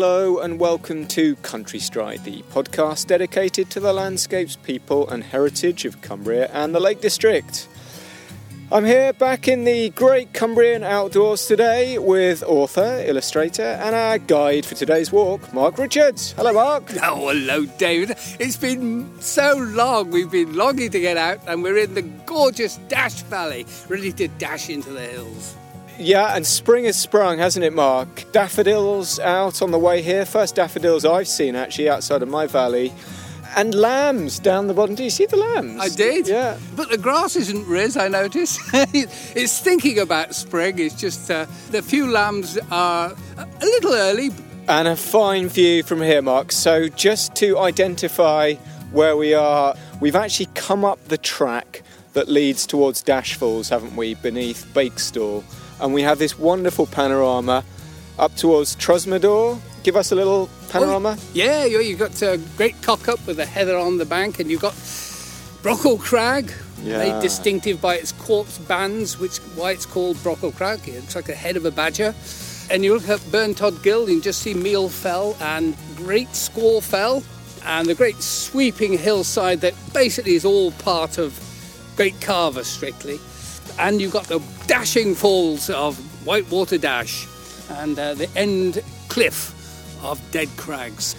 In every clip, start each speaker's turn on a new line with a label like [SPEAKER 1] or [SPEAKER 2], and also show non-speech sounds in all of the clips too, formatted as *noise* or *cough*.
[SPEAKER 1] Hello and welcome to Country Stride, the podcast dedicated to the landscapes, people, and heritage of Cumbria and the Lake District. I'm here back in the great Cumbrian outdoors today with author, illustrator, and our guide for today's walk, Mark Richards. Hello, Mark. *laughs*
[SPEAKER 2] Oh, hello, David. It's been so long. We've been longing to get out, and we're in the gorgeous Dash Valley, ready to dash into the hills.
[SPEAKER 1] Yeah, and spring has sprung, hasn't it, Mark? Daffodils out on the way here. First daffodils I've seen actually outside of my valley. And lambs down the bottom. Do you see the lambs?
[SPEAKER 2] I did.
[SPEAKER 1] Yeah.
[SPEAKER 2] But the grass isn't riz, I notice. *laughs* it's thinking about spring. It's just uh, the few lambs are a little early.
[SPEAKER 1] And a fine view from here, Mark. So, just to identify where we are, we've actually come up the track that leads towards Dash Falls, haven't we, beneath Bakestall and we have this wonderful panorama up towards Trosmadore. Give us a little panorama.
[SPEAKER 2] Oh, yeah, you've got a Great Cockup with a heather on the bank, and you've got Brockle Crag, yeah. made distinctive by its quartz bands, which why it's called Brockle Crag. It looks like the head of a badger. And you look at Burntod Gill, you just see Meal Fell and Great Sca Fell, and the great sweeping hillside that basically is all part of Great Calva strictly and you've got the dashing falls of Whitewater Dash and uh, the end cliff of Dead Crags.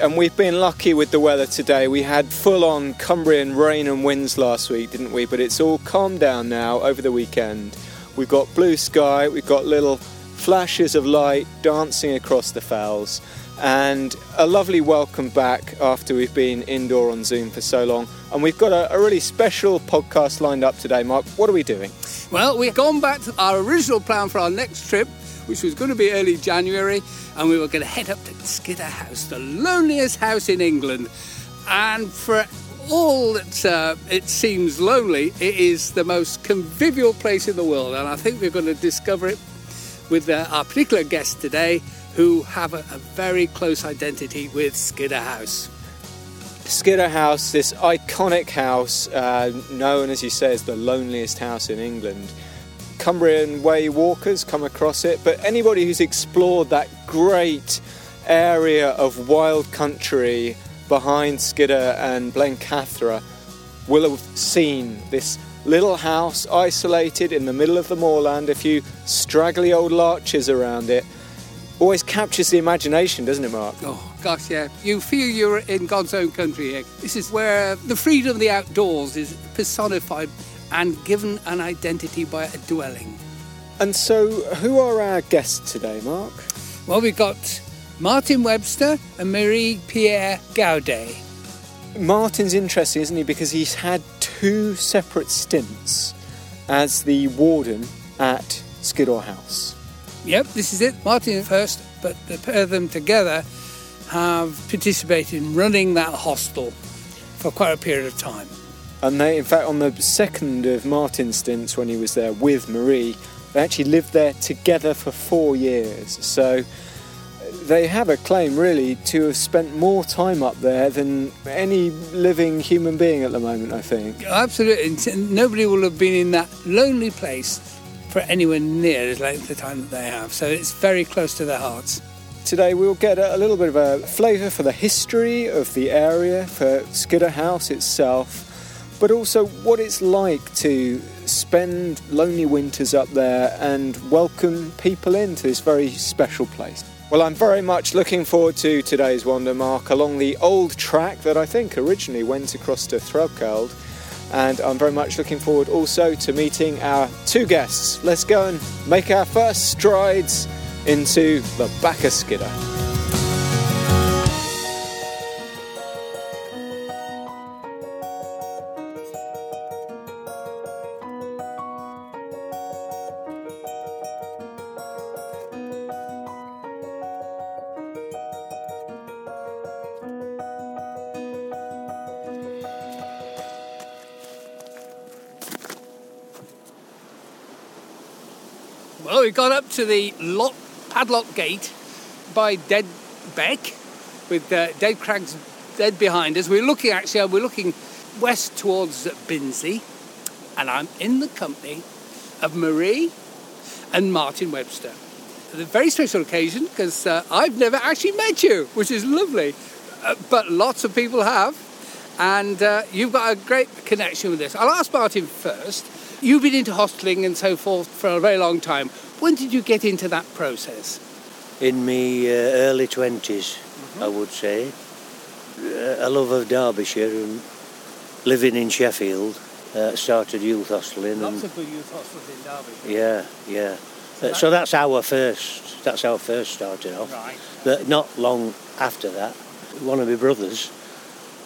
[SPEAKER 1] And we've been lucky with the weather today. We had full on Cumbrian rain and winds last week, didn't we? But it's all calmed down now over the weekend. We've got blue sky, we've got little flashes of light dancing across the fells, and a lovely welcome back after we've been indoor on Zoom for so long. And we've got a, a, really special podcast lined up today, Mark. What are we doing?
[SPEAKER 2] Well, we've gone back to our original plan for our next trip, which was going to be early January, and we were going to head up to Skiddaw House, the loneliest house in England. And for all that uh, it seems lonely, it is the most convivial place in the world. And I think we're going to discover it with uh, our particular guest today, who have a, a very close identity with Skiddaw House.
[SPEAKER 1] Skiddaw House, this iconic house, uh, known as you say as the loneliest house in England. Cumbrian Way walkers come across it, but anybody who's explored that great area of wild country behind Skiddaw and Blencathra will have seen this little house isolated in the middle of the moorland, a few straggly old larches around it. Always captures the imagination, doesn't it, Mark?
[SPEAKER 2] Oh, gosh, yeah. You feel you're in God's own country here. This is where the freedom of the outdoors is personified and given an identity by a dwelling.
[SPEAKER 1] And so, who are our guests today, Mark?
[SPEAKER 2] Well, we've got Martin Webster and Marie Pierre Gaudet.
[SPEAKER 1] Martin's interesting, isn't he? Because he's had two separate stints as the warden at Skiddaw House.
[SPEAKER 2] Yep, this is it. Martin first, but the pair of them together have participated in running that hostel for quite a period of time.
[SPEAKER 1] And they, in fact, on the second of Martin's stints when he was there with Marie, they actually lived there together for four years. So they have a claim, really, to have spent more time up there than any living human being at the moment, I think.
[SPEAKER 2] Absolutely. Nobody will have been in that lonely place for anywhere near as length of time that they have. So it's very close to their hearts.
[SPEAKER 1] Today we'll get a little bit of a flavour for the history of the area, for Skiddaw House itself, but also what it's like to spend lonely winters up there and welcome people into this very special place. Well, I'm very much looking forward to today's wander mark along the old track that I think originally went across to Threlkeld. And I'm very much looking forward also to meeting our two guests. Let's go and make our first strides into the back of Skiddaw.
[SPEAKER 2] Well, we got up to the lock, padlock gate by Dead Beck, with uh, Dead Crags dead behind us. We're looking actually, we're looking west towards Binsey, and I'm in the company of Marie and Martin Webster. a very special occasion because uh, I've never actually met you, which is lovely. Uh, but lots of people have, and uh, you've got a great connection with this. I'll ask Martin first. You've been into hosteling and so forth for a very long time. When did you get into that process?
[SPEAKER 3] In my uh, early 20s, mm-hmm. I would say. Uh, a love of Derbyshire and living in Sheffield. Uh, started youth hosteling.
[SPEAKER 2] Lots and, of good youth hostels in Derby.
[SPEAKER 3] Yeah, yeah. So, uh, so that's our first. That's our first started off.
[SPEAKER 2] Right.
[SPEAKER 3] But not long after that, one of my brothers,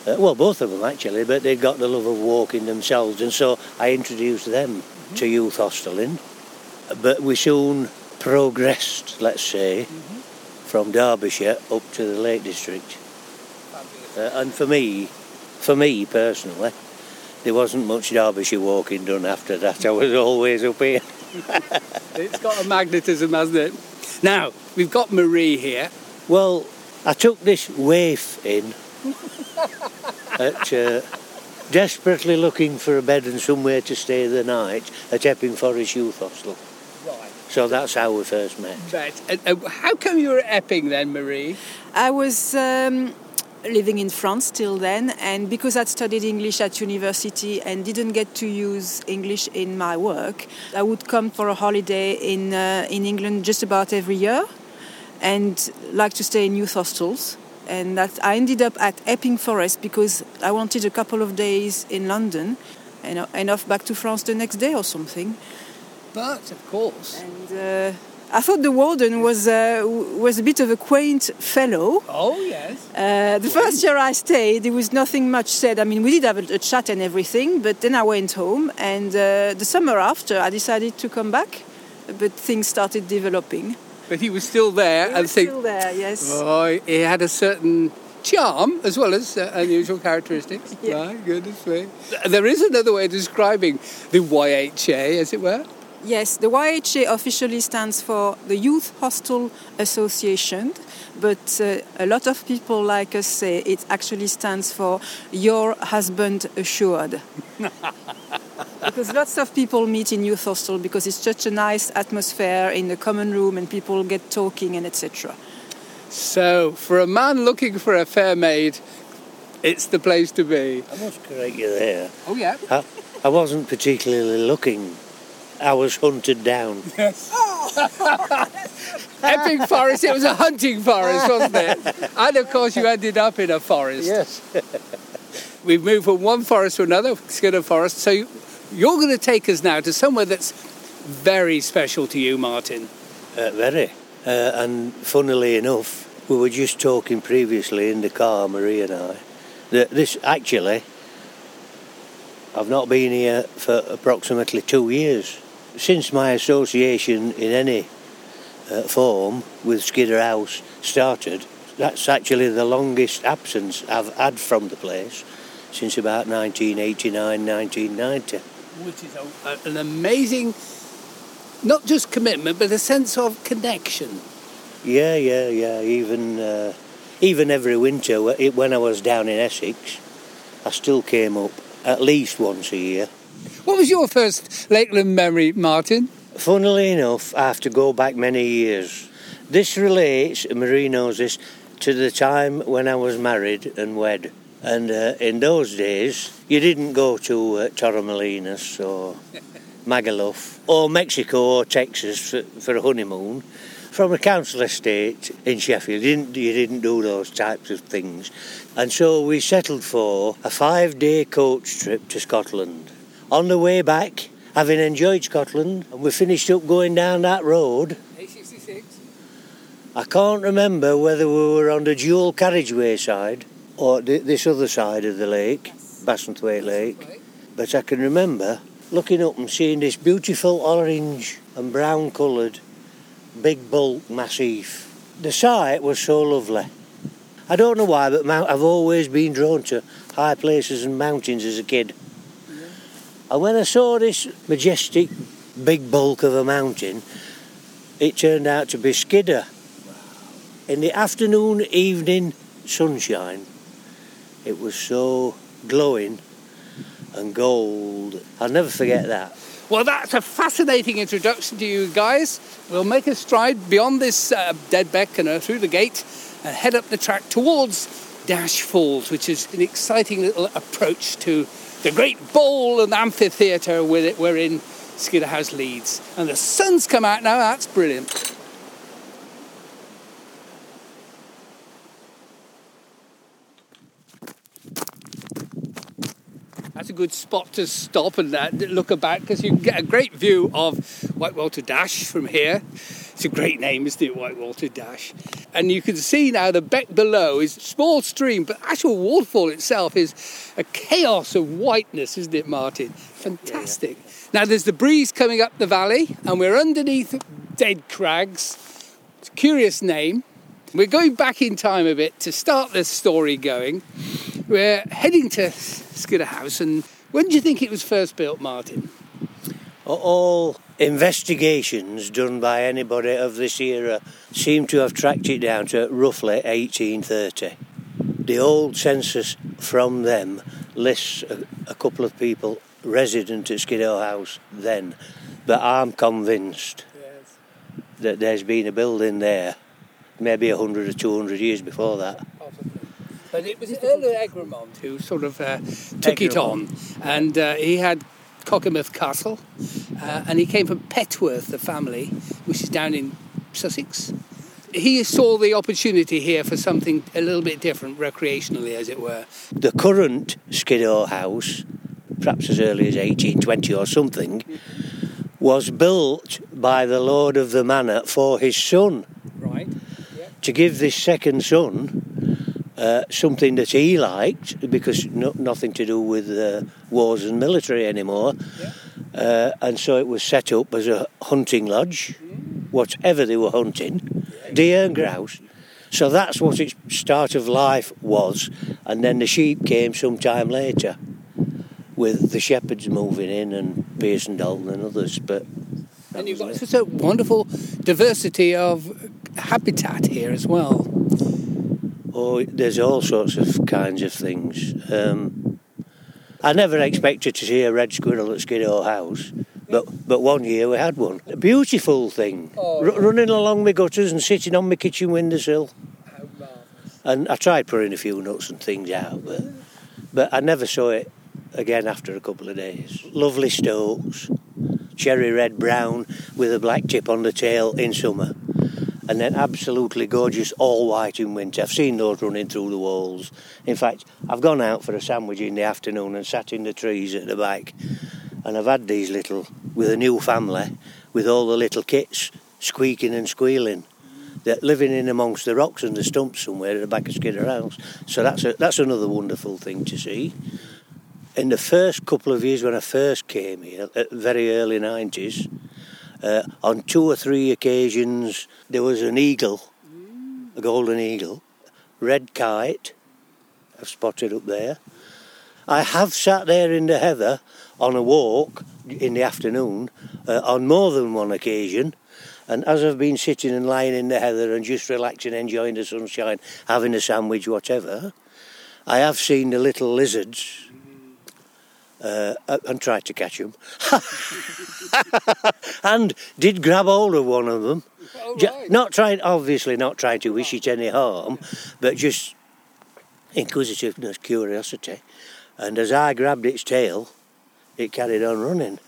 [SPEAKER 3] uh, well, both of them actually, but they got the love of walking themselves, and so I introduced them mm-hmm. to youth hosteling. But we soon progressed, let's say, mm-hmm. from Derbyshire up to the Lake District. Uh, and for me, for me personally, there wasn't much Derbyshire walking done after that. I was always up here. *laughs*
[SPEAKER 2] it's got a magnetism, hasn't it? Now, we've got Marie here.
[SPEAKER 3] Well, I took this waif in at, uh, desperately looking for a bed and somewhere to stay the night at Epping Forest Youth Hostel.
[SPEAKER 2] Right.
[SPEAKER 3] So that's how we first met.
[SPEAKER 2] Right. And, uh, how come you were at Epping then, Marie?
[SPEAKER 4] I was um, living in France till then, and because I'd studied English at university and didn't get to use English in my work, I would come for a holiday in uh, in England just about every year, and like to stay in youth hostels. And that I ended up at Epping Forest because I wanted a couple of days in London, and, and off back to France the next day or something.
[SPEAKER 2] But of course.
[SPEAKER 4] And, uh, I thought the warden was uh, was a bit of a quaint fellow.
[SPEAKER 2] Oh yes.
[SPEAKER 4] Uh, the first year I stayed, there was nothing much said. I mean, we did have a, a chat and everything, but then I went home, and uh, the summer after, I decided to come back, but things started developing.
[SPEAKER 2] But he was still there,
[SPEAKER 4] he
[SPEAKER 2] and
[SPEAKER 4] was still there. Yes.
[SPEAKER 2] Oh, he had a certain charm as well as uh, unusual characteristics. *laughs* yeah. My goodness me. There is another way of describing the YHA, as it were.
[SPEAKER 4] Yes, the YHA officially stands for the Youth Hostel Association, but uh, a lot of people like us say it actually stands for Your Husband Assured. *laughs* because lots of people meet in youth hostel because it's such a nice atmosphere in the common room and people get talking and etc.
[SPEAKER 2] So, for a man looking for a fair maid, it's the place to be.
[SPEAKER 3] I must correct you there.
[SPEAKER 2] Oh, yeah?
[SPEAKER 3] I, I wasn't particularly looking I was hunted down. *laughs*
[SPEAKER 2] Yes. *laughs* Epping Forest, it was a hunting forest, wasn't it? And of course, you ended up in a forest.
[SPEAKER 3] Yes. *laughs*
[SPEAKER 2] We've moved from one forest to another, Skiddaw Forest. So you're going to take us now to somewhere that's very special to you, Martin.
[SPEAKER 3] Uh, very. Uh, and funnily enough, we were just talking previously in the car, Marie and I, that this actually, I've not been here for approximately two years since my association in any uh, form with Skiddaw House started, that's actually the longest absence I've had from the place since about 1989, 1990.
[SPEAKER 2] Which is a, an amazing, not just commitment, but a sense of connection.
[SPEAKER 3] Yeah, yeah, yeah. Even uh, even every winter when I was down in Essex, I still came up at least once a year
[SPEAKER 2] what was your first Lakeland memory, Martin?
[SPEAKER 3] Funnily enough, I have to go back many years. This relates, Marie knows this, to the time when I was married and wed. And uh, in those days, you didn't go to uh, or Magaluf or Mexico or Texas for, for a honeymoon from a council estate in Sheffield. You didn't, you didn't do those types of things. And so we settled for a five day coach trip to Scotland. On the way back, having enjoyed Scotland, and we finished up going down that road.
[SPEAKER 2] A66.
[SPEAKER 3] I can't remember whether we were on the dual carriageway side or this other side of the lake, Bassenthwaite Lake. But I can remember looking up and seeing this beautiful orange and brown coloured big bulk massif. The sight was so lovely. I don't know why, but I've always been drawn to high places and mountains as a kid. And when I saw this majestic big bulk of a mountain, it turned out to be Skiddaw. In the afternoon, evening sunshine, it was so glowing and gold. I'll never forget that.
[SPEAKER 2] Well, that's a fascinating introduction to you guys. We'll make a stride beyond this uh, dead beckoner through the gate and head up the track towards Dash Falls, which is an exciting little approach to the great bowl and amphitheatre with it. we're in Skiddaw House Leeds. And the sun's come out now, that's brilliant. That's a good spot to stop and uh, look about because you can get a great view of White Whitewater Dash from here. It's a great name, isn't it, Whitewater Dash? And you can see now the beck below is a small stream, but actual waterfall itself is a chaos of whiteness, isn't it, Martin? Fantastic. Yeah, yeah. Now there's the breeze coming up the valley, and we're underneath Dead Crags. It's a curious name. We're going back in time a bit to start this story going. We're heading to Skiddaw House, and when do you think it was first built, Martin?
[SPEAKER 3] All investigations done by anybody of this era seem to have tracked it down to roughly 1830. The old census from them lists a, a couple of people resident at Skiddaw House then, but I'm convinced yes. that there's been a building there maybe 100 or 200 years before that.
[SPEAKER 2] But it was Earl Egremont who sort of uh, took Egremont. it on, and uh, he had Cockermouth Castle, uh, and he came from Petworth, the family, which is down in Sussex. He saw the opportunity here for something a little bit different, recreationally, as it were.
[SPEAKER 3] The current Skiddaw house, perhaps as early as 1820 or something, was built by the lord of the manor for his son.
[SPEAKER 2] Right.
[SPEAKER 3] Yep. To give this second son uh, something that he liked because no, nothing to do with uh, wars and military anymore. Yeah. Uh, and so it was set up as a hunting lodge, mm. whatever they were hunting, deer and grouse. So that's what its start of life was. And then the sheep came some time later with the shepherds moving in and Pearson Dalton and others. But
[SPEAKER 2] and you've got such a wonderful diversity of habitat here as well.
[SPEAKER 3] Oh, there's all sorts of kinds of things. Um, I never expected to see a red squirrel at Skiddaw House, but but one year we had one. A beautiful thing, oh, R- running along my gutters and sitting on my kitchen windowsill. And I tried putting a few nuts and things out, but but I never saw it again after a couple of days. Lovely stokes, cherry red brown with a black tip on the tail in summer and then absolutely gorgeous all white in winter. I've seen those running through the walls. In fact, I've gone out for a sandwich in the afternoon and sat in the trees at the back, and I've had these little with a new family with all the little kits squeaking and squealing. They're living in amongst the rocks and the stumps somewhere at the back of Skiddaw House. So that's a, that's another wonderful thing to see. In the first couple of years when I first came here, very early 90s, uh, on two or three occasions, there was an eagle, a golden eagle, red kite. I've spotted up there. I have sat there in the heather on a walk in the afternoon uh, on more than one occasion. And as I've been sitting and lying in the heather and just relaxing, enjoying the sunshine, having a sandwich, whatever, I have seen the little lizards uh, and tried to catch him. *laughs* and did grab hold of one of them.
[SPEAKER 2] Oh, right.
[SPEAKER 3] Not trying, obviously, not trying to wish it any harm, but just inquisitiveness, curiosity. And as I grabbed its tail, it carried on running.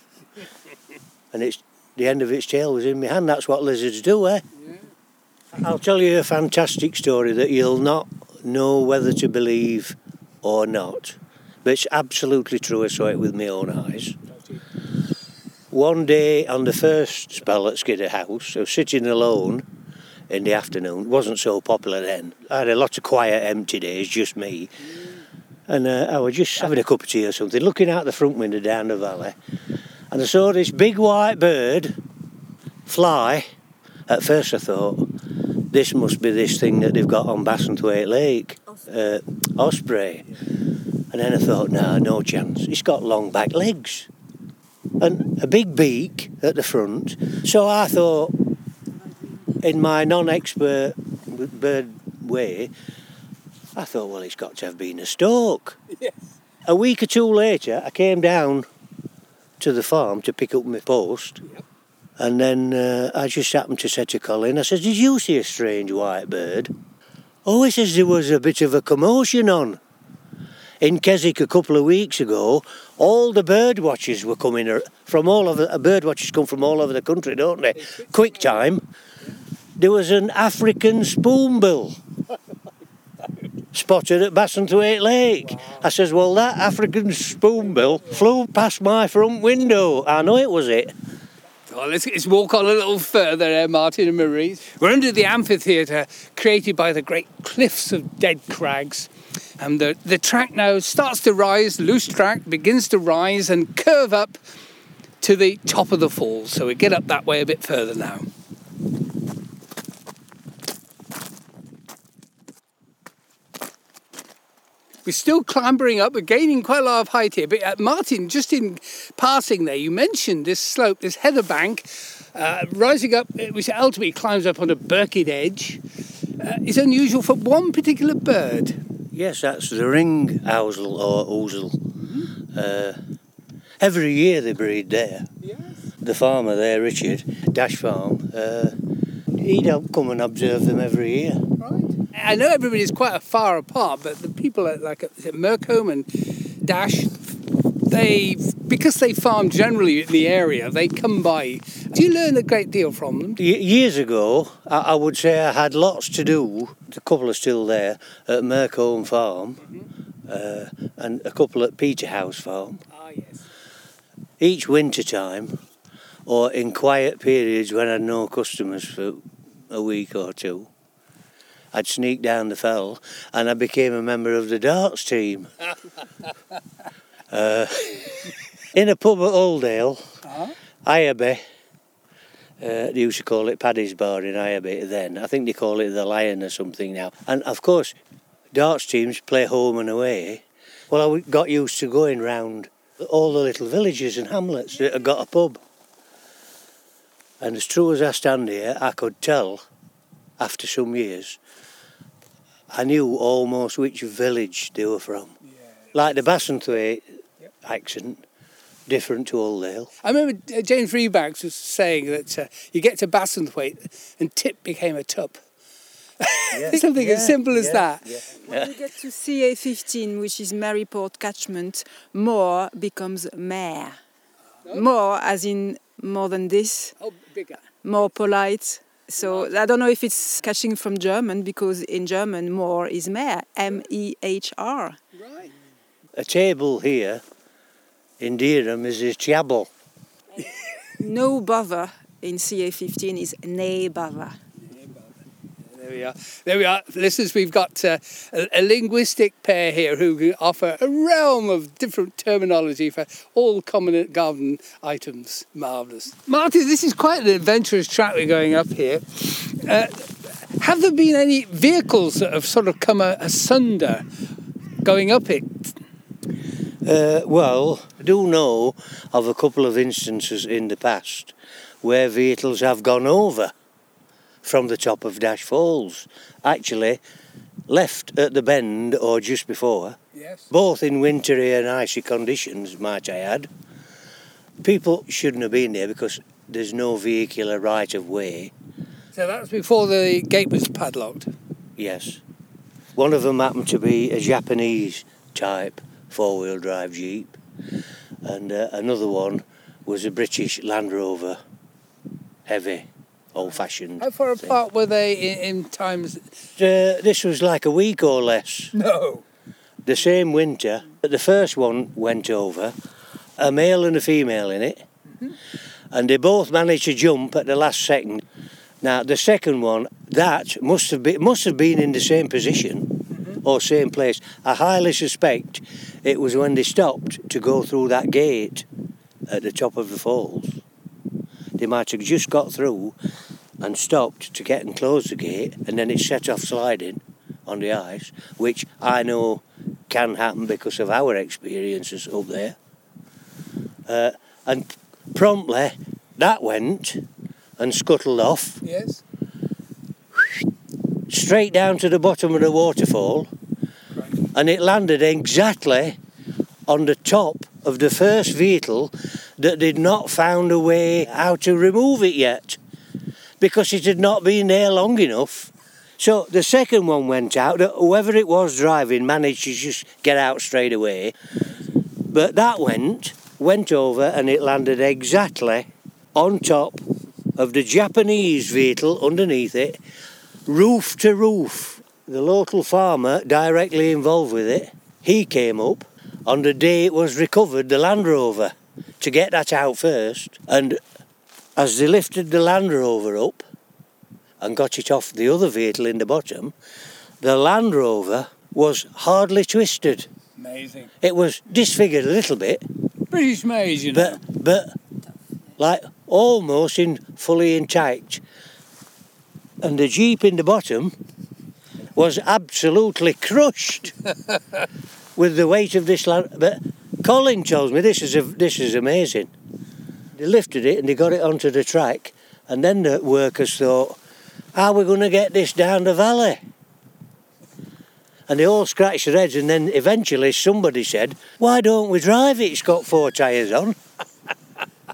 [SPEAKER 3] *laughs* and it's the end of its tail was in my hand. That's what lizards do, eh? Yeah. I'll tell you a fantastic story that you'll not know whether to believe or not. It's absolutely true. I saw it with my own eyes. One day on the first spell at Skiddaw House, I was sitting alone in the afternoon. It wasn't so popular then. I had a lot of quiet, empty days, just me. And uh, I was just having a cup of tea or something, looking out the front window down the valley. And I saw this big white bird fly. At first I thought, this must be this thing that they've got on Bassenthwaite Lake, uh, osprey. And then I thought, no, no chance. It's got long back legs and a big beak at the front. So I thought, in my non expert bird way, I thought, well, it's got to have been a stork.
[SPEAKER 2] Yes.
[SPEAKER 3] A week or two later, I came down to the farm to pick up my post.
[SPEAKER 2] Yep.
[SPEAKER 3] And then uh, I just happened to say to Colin, I said, Did you see a strange white bird? Oh, he says there was a bit of a commotion on. In Keswick a couple of weeks ago, all the bird watchers were coming from all over. Uh, bird watchers come from all over the country, don't they? Quick time. There was an African spoonbill spotted at Bassenthwaite Lake. I says, well, that African spoonbill flew past my front window. I know it was it.
[SPEAKER 2] Well, let's, let's walk on a little further, uh, Martin and Marie. We're under the amphitheatre created by the great cliffs of dead crags. And the, the track now starts to rise, loose track begins to rise and curve up to the top of the falls. So we get up that way a bit further now. We're still clambering up. We're gaining quite a lot of height here. But uh, Martin, just in passing there, you mentioned this slope, this heather bank, uh, rising up, uh, which ultimately climbs up on a Birkhead edge, uh, is unusual for one particular bird.
[SPEAKER 3] Yes, that's the ring ousel or ousel. Uh, every year they breed there.
[SPEAKER 2] Yes.
[SPEAKER 3] The farmer there, Richard, Dash Farm, uh, he'd help come and observe them every year.
[SPEAKER 2] Right. I know everybody's quite far apart, but the people at like at Mercombe and Dash, they because they farm generally in the area, they come by. Do you learn a great deal from them?
[SPEAKER 3] Y- years ago, I, I would say I had lots to do. A couple are still there at Mercombe Farm uh, and a couple at Peterhouse Farm.
[SPEAKER 2] Ah, yes.
[SPEAKER 3] Each winter time, or in quiet periods when I had no customers for a week or two, I'd sneak down the fell and I became a member of the darts team. *laughs* uh, *laughs* in a pub at Uldale,
[SPEAKER 2] Uh-huh.
[SPEAKER 3] Uh, they used to call it Paddy's Bar in Ireby then. I think they call it the Lion or something now. And of course, darts teams play home and away. Well, I got used to going round all the little villages and hamlets that had got a pub. And as true as I stand here, I could tell after some years, I knew almost which village they were from. Like the Bassenthwaite
[SPEAKER 2] Yep.
[SPEAKER 3] accent, different to Uldale.
[SPEAKER 2] I remember uh, Jane Freebanks was saying that uh, you get to Bassenthwaite and tip became a tup. *laughs* Something as simple as that.
[SPEAKER 4] When you get to CA15, which is Maryport catchment, more becomes mare. More, as in more than this,
[SPEAKER 2] Oh, bigger.
[SPEAKER 4] more polite. So I don't know if it's catching from German because in German more is mehr, M E H R.
[SPEAKER 2] Right.
[SPEAKER 3] A table here in Dearham is a chabel. *laughs*
[SPEAKER 4] No bother in CA15 is nay bother.
[SPEAKER 2] There we are. There we are. Listeners, we've got uh, a, a linguistic pair here who offer a realm of different terminology for all common garden items. Marvellous. Martin, this is quite an adventurous track we're going up here. Uh, have there been any vehicles that have sort of come asunder going up it?
[SPEAKER 3] Uh, well, I do know of a couple of instances in the past where vehicles have gone over from the top of Dash Falls. Actually, left at the bend or just before,
[SPEAKER 2] Yes.
[SPEAKER 3] both in wintry and icy conditions, might I add. People shouldn't have been there because there's no vehicular right of way.
[SPEAKER 2] So that was before the gate was padlocked.
[SPEAKER 3] Yes. One of them happened to be a Japanese type four wheel drive Jeep, and uh, another one was a British Land Rover, heavy, old fashioned.
[SPEAKER 2] How far apart were they in, in times?
[SPEAKER 3] Uh, this was like a week or less.
[SPEAKER 2] No.
[SPEAKER 3] The same winter, But the first one went over, a male and a female in it, and they both managed to jump at the last second. Now the second one, that must have been must have been in the same position or same place. I highly suspect it was when they stopped to go through that gate at the top of the falls. They might have just got through and stopped to get and close the gate, and then it set off sliding on the ice, which I know can happen because of our experiences up there. Uh, and promptly that went and scuttled off
[SPEAKER 2] Yes.
[SPEAKER 3] Straight down to the bottom of the waterfall, and it landed exactly on the top of the first vehicle that they'd not found a way how to remove it yet because it had not been there long enough. So the second one went out. Whoever it was driving managed to just get out straight away. But that went, went over, and it landed exactly on top of the Japanese vehicle underneath it, roof to roof. The local farmer directly involved with it, he came up on the day it was recovered, the Land Rover, to get that out first. And as they lifted the Land Rover up and got it off the other vehicle in the bottom, the Land Rover was hardly twisted.
[SPEAKER 2] Amazing.
[SPEAKER 3] It was disfigured a little bit.
[SPEAKER 2] British you know.
[SPEAKER 3] But, but like almost in fully intact. And the Jeep in the bottom was absolutely crushed *laughs* with the weight of this land. But Colin tells me this is a, this is amazing. They lifted it and they got it onto the track, and then the workers thought, "How are we going to get this down the valley?" And they all scratched their heads, and then eventually somebody said, "Why don't we drive it? It's got four tyres on."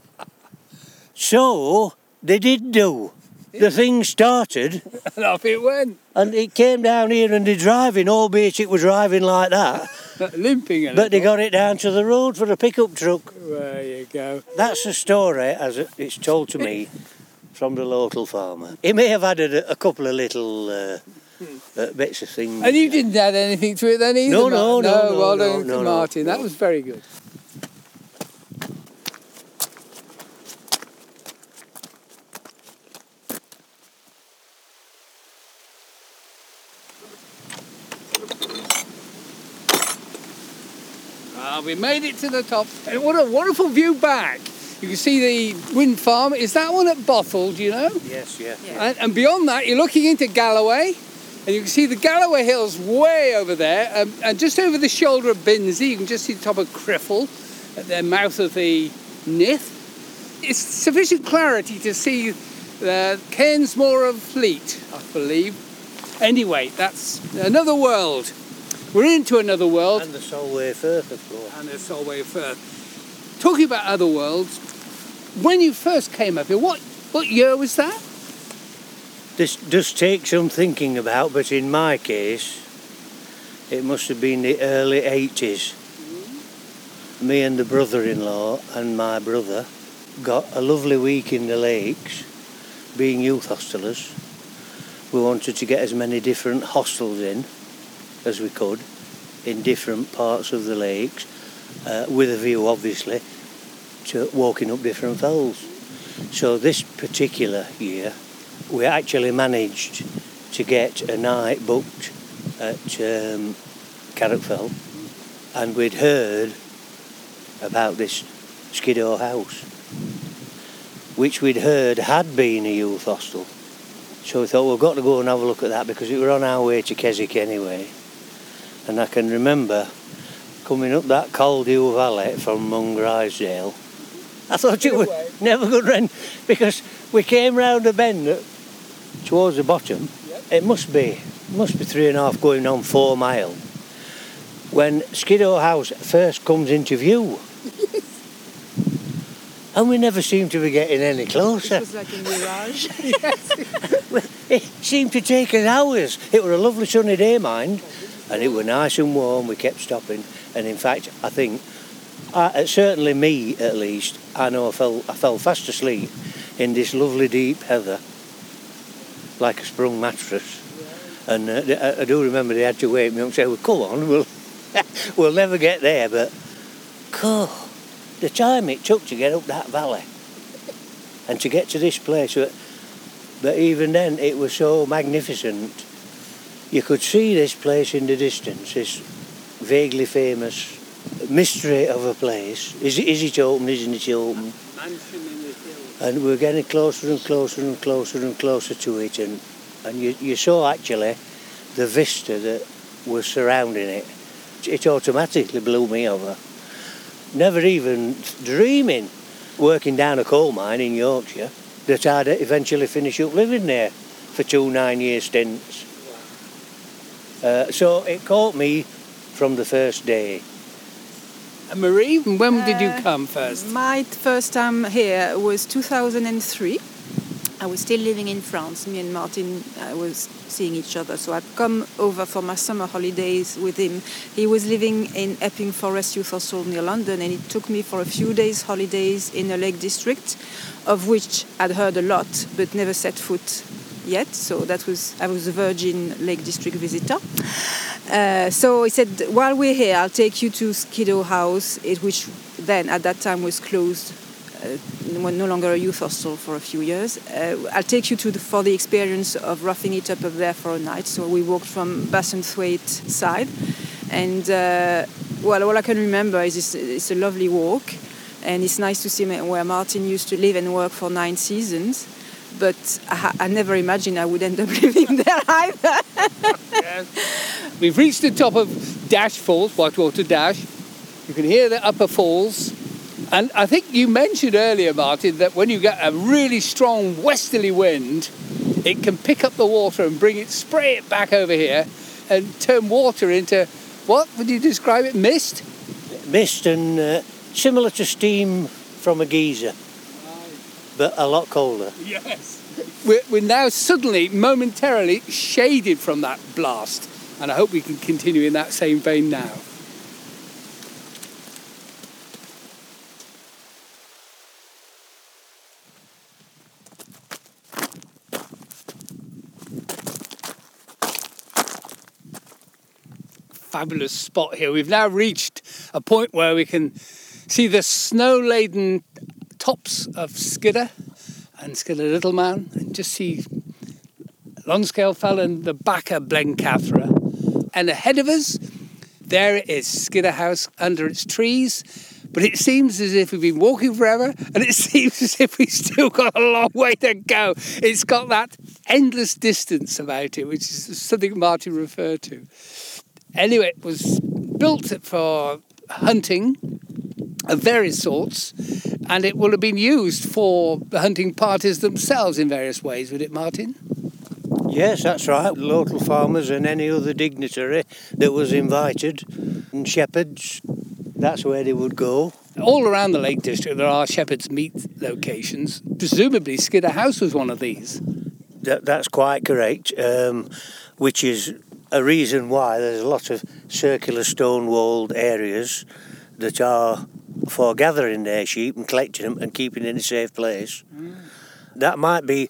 [SPEAKER 3] *laughs* so they did do. The thing started, *laughs*
[SPEAKER 2] and off it went.
[SPEAKER 3] and it came down here, and they're driving, albeit it was driving like that. *laughs*
[SPEAKER 2] Limping
[SPEAKER 3] But they got it down to the road for a pickup truck.
[SPEAKER 2] There you go.
[SPEAKER 3] That's the story as it's told to me from the local farmer. He may have added a, a couple of little uh, uh, bits of things.
[SPEAKER 2] And you didn't add anything to it then either?
[SPEAKER 3] No, no,
[SPEAKER 2] Martin?
[SPEAKER 3] no, no,
[SPEAKER 2] well
[SPEAKER 3] no,
[SPEAKER 2] done,
[SPEAKER 3] no, no,
[SPEAKER 2] Martin. That was very good. Ah, we made it to the top. And what a wonderful view back. You can see the wind farm. Is that one at Bothel, do you know?
[SPEAKER 3] Yes, yeah.
[SPEAKER 2] And, and beyond that, you're looking into Galloway, and you can see the Galloway Hills way over there. Um, and just over the shoulder of Binsey, you can just see the top of Criffel at the mouth of the Nith. It's sufficient clarity to see the Cairnsmore of Fleet, I believe. Anyway, that's another world. We're into another world
[SPEAKER 3] And the Solway Firth, of course.
[SPEAKER 2] and the Solway Firth. Talking about other worlds, when you first came up here, what, what year was that?
[SPEAKER 3] This does take some thinking about, but in my case, it must have been the early 80s. Mm-hmm. Me and the brother in law and my brother got a lovely week in the lakes, being youth hostelers. We wanted to get as many different hostels in as we could in different parts of the lakes, uh, with a view, obviously, to walking up different fells. So this particular year, we actually managed to get a night booked at um, Carrock Fell, and we'd heard about this Skiddaw house, which we'd heard had been a youth hostel. So we thought we've got to go and have a look at that because we were on our way to Keswick anyway. And I can remember coming up that Caldew Valley from Mungrisdale. I thought it was never good run because we came round a bend towards the bottom. It must be must be three and a half going on four mile. When Skiddaw House first comes into view. *laughs* and we never seem to be getting any closer.
[SPEAKER 4] It was like a mirage. *laughs*
[SPEAKER 3] It seemed to take us hours. It was a lovely sunny day, mind, and it was nice and warm. We kept stopping, and in fact, I think, I, certainly me at least, I know I fell, I fell fast asleep in this lovely deep heather, like a sprung mattress. And uh, I, I do remember they had to wake me up and say, "Well, come on, *laughs* we'll we'll never get there." But, God, the time it took to get up that valley and to get to this place. uh, but even then, it was so magnificent. You could see this place in the distance, this vaguely famous mystery of a place. Is, it- is it open? Isn't it open?
[SPEAKER 2] Mansion in the hills.
[SPEAKER 3] And we we're getting closer and closer and closer and closer to it. And, and you, you saw actually the vista that was surrounding it. It automatically blew me over. Never even dreaming, working down a coal mine in Yorkshire, that I'd eventually finish up living there for two nine year stints. Uh, so it caught me from the first day.
[SPEAKER 2] And Marie, when uh, did you uh, come first?
[SPEAKER 4] My first time here was 2003. I was still living in France. Me and Martin uh, was seeing each other. So I'd come over for my summer holidays with him. He was living in Epping Forest Youth Hostel near London, and he took me for a few days holidays in the Lake District, of which I'd heard a lot, but never set foot yet. So that was I was a Virgin Lake District visitor. Uh, so he said, while we're here, I'll take you to Skiddaw House, which then at that time was closed uh, no longer a youth hostel for a few years. Uh, I'll take you to the, for the experience of roughing it up up there for a night. So we walked from Bassenthwaite side, and uh, well, all I can remember is it's, it's, a lovely walk, and it's nice to see where Martin used to live and work for nine seasons. But I, I never imagined I would end up *laughs* living there either.
[SPEAKER 2] yes. *laughs* We've reached the top of Dash Falls, Whitewater Dash. You can hear the upper falls and I think you mentioned earlier, Martin, that when you get a really strong westerly wind, it can pick up the water and bring it, spray it back over here, and turn water into what would you describe it? Mist.
[SPEAKER 3] Mist and uh, similar to steam from a geyser, but a lot colder.
[SPEAKER 2] Yes. We're, we're now suddenly, momentarily shaded from that blast, and I hope we can continue in that same vein now. fabulous spot here. We've now reached a point where we can see the snow laden tops of Skiddaw and Skiddaw Littleman and just see Lonscale Fell and the back of Blencathra. And ahead of us, there it is, Skiddaw House under its trees. But it seems as if we've been walking forever, and it *laughs* seems as if we've still got a long way to go. It's got that endless distance about it, which is something Martin referred to. Anyway, it was built for hunting of various sorts, and it will have been used for the hunting parties themselves in various ways, would it, Martin?
[SPEAKER 3] Yes, that's right. Local farmers and any other dignitary that was invited, and shepherds, that's where they would go.
[SPEAKER 2] All around the Lake District, there are shepherds' meet locations. Presumably, Skiddaw House was one of these.
[SPEAKER 3] That, that's quite correct, um, which is a reason why there's a lot of circular stone walled areas that are for gathering their sheep and collecting them and keeping in a safe place. Mm. That might be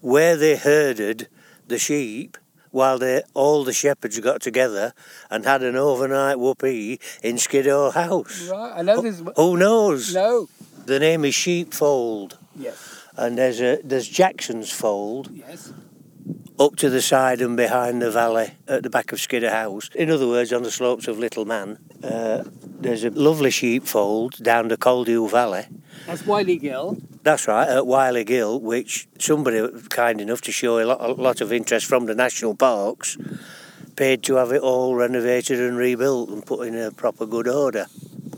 [SPEAKER 3] where they herded the sheep while they, all the shepherds got together and had an overnight whoopee in Skiddaw House.
[SPEAKER 2] Right, I know this.
[SPEAKER 3] Who knows?
[SPEAKER 2] No.
[SPEAKER 3] The name is Sheepfold.
[SPEAKER 2] Yes.
[SPEAKER 3] And there's a there's Jackson's Fold.
[SPEAKER 2] Yes
[SPEAKER 3] up to the side and behind the valley at the back of Skiddaw House. In other words, on the slopes of Little Man, uh, there's a lovely sheepfold down the Caldew Valley.
[SPEAKER 2] That's Wiley Gill.
[SPEAKER 3] That's right, at Wiley Gill, which somebody kind enough to show a lot, a lot of interest from the national parks paid to have it all renovated and rebuilt and put in a proper good order.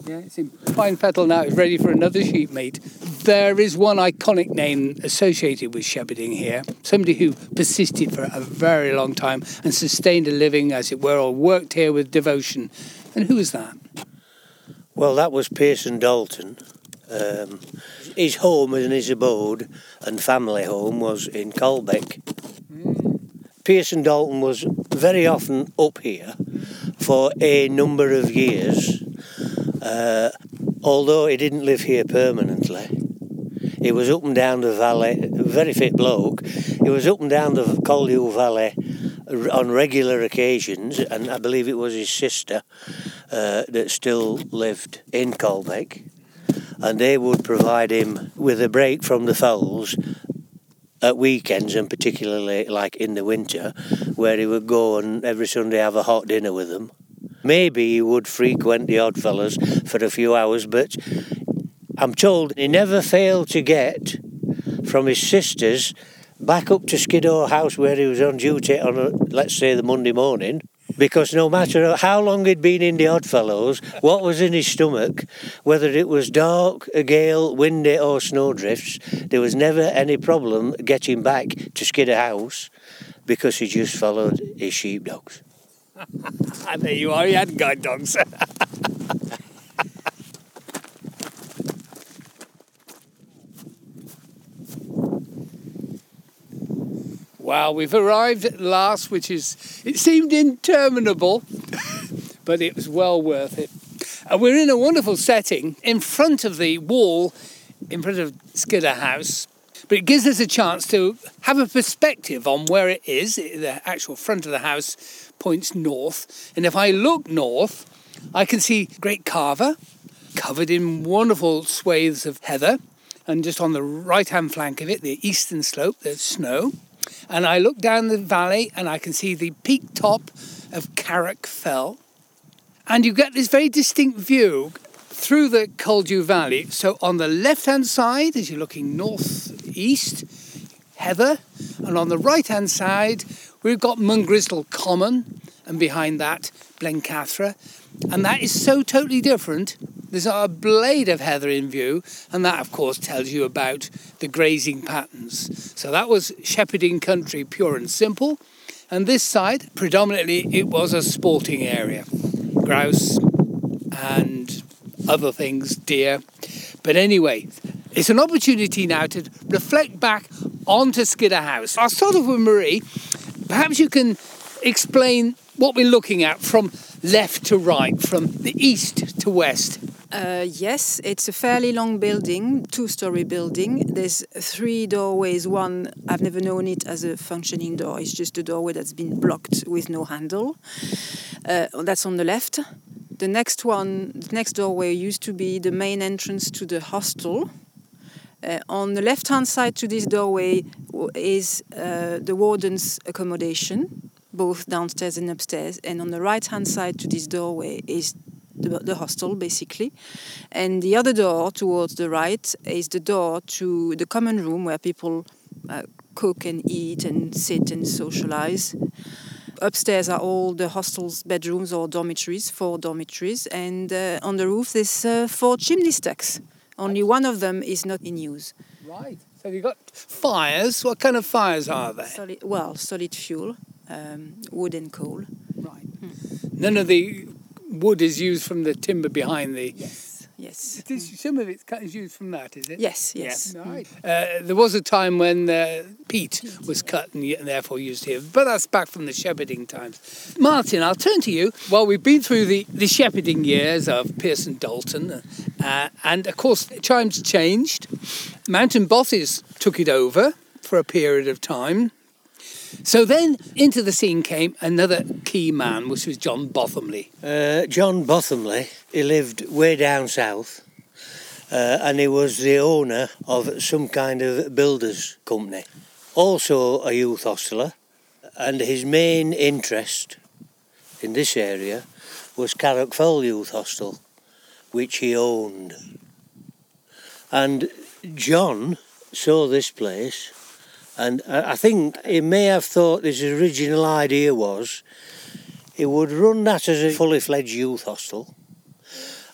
[SPEAKER 2] Yeah, it's in fine fettle now. It's ready for another sheep meet. There is one iconic name associated with shepherding here. Somebody who persisted for a very long time and sustained a living, as it were, or worked here with devotion. And who was that?
[SPEAKER 3] Well, that was Pearson Dalton. Um, his home and his abode and family home was in Caldbeck. Pearson Dalton was very often up here for a number of years uh, although he didn't live here permanently, he was up and down the valley, very fit bloke. He was up and down the Caldew Valley on regular occasions, and I believe it was his sister uh, that still lived in Caldbeck, and they would provide him with a break from the fowls at weekends, and particularly like in the winter, where he would go and every Sunday have a hot dinner with them. Maybe he would frequent the Oddfellows for a few hours, but I'm told he never failed to get from his sisters back up to Skiddaw House where he was on duty on, a, let's say, the Monday morning. Because no matter how long he'd been in the Oddfellows, what was in his stomach, whether it was dark, a gale, windy, or snowdrifts, there was never any problem getting back to Skiddaw House because he just followed his sheepdogs. *laughs*
[SPEAKER 2] there you are, you had guide dogs. wow, we've arrived at last, which is, it seemed interminable, *laughs* but it was well worth it. And we're in a wonderful setting in front of the wall, in front of Skiddaw House, but it gives us a chance to have a perspective on where it is, the actual front of the house, points north, and if I look north, I can see Great Calva, covered in wonderful swathes of heather, and just on the right hand flank of it, the eastern slope, there's snow. And I look down the valley and I can see the peak top of Carrock Fell. And you get this very distinct view through the Caldew Valley. So on the left hand side, as you're looking northeast, Heather, and on the right hand side, we've got Mungrisdale Common, and behind that, Blencathra. And that is so totally different. There's a blade of heather in view, and that, of course, tells you about the grazing patterns. So that was shepherding country, pure and simple. And this side, predominantly, it was a sporting area grouse and other things, deer. But anyway, it's an opportunity now to reflect back onto Skiddaw House. I'll start off with Marie. Perhaps you can explain what we're looking at from left to right, from the east to west.
[SPEAKER 4] Uh, yes, it's a fairly long building, two-story building. There's three doorways. One, I've never known it as a functioning door. It's just a doorway that's been blocked with no handle. Uh, that's on the left. The next one, the next doorway used to be the main entrance to the hostel. Uh, on the left-hand side to this doorway is uh, the warden's accommodation both downstairs and upstairs. And on the right hand side to this doorway is the, the, hostel, basically. And the other door towards the right is the door to the common room where people uh, cook and eat and sit and socialize. Upstairs are all the hostel's bedrooms or dormitories, four dormitories. And uh, on the roof, there's uh, four chimney stacks. Only one of them is not in use.
[SPEAKER 2] Right. So you've got fires. What kind of fires are they?
[SPEAKER 4] Solid, well, solid fuel um, wood and coal.
[SPEAKER 2] Right. Hmm. None of the wood is used from the timber behind the.
[SPEAKER 4] Yes. Yes.
[SPEAKER 2] Is, some of it is used from that, is it?
[SPEAKER 4] Yes, yes.
[SPEAKER 2] Yeah. Right. Uh, there was a time when uh, peat was cut and therefore used here, but that's back from the shepherding times. Martin, I'll turn to you. Well, we've been through the, the shepherding years of Pearson Dalton, uh, and of course, times changed. Mountain Bothies took it over for a period of time. So then into the scene came another key man, which was John Bothamley.
[SPEAKER 3] Uh, John Bothamley, he lived way down south. Uh, and he was the owner of some kind of builders company. Also a youth hostler, and his main interest in this area was Carrock Fell Youth Hostel, which he owned. And John saw this place and I think he may have thought his original idea was he would run that as a fully fledged youth hostel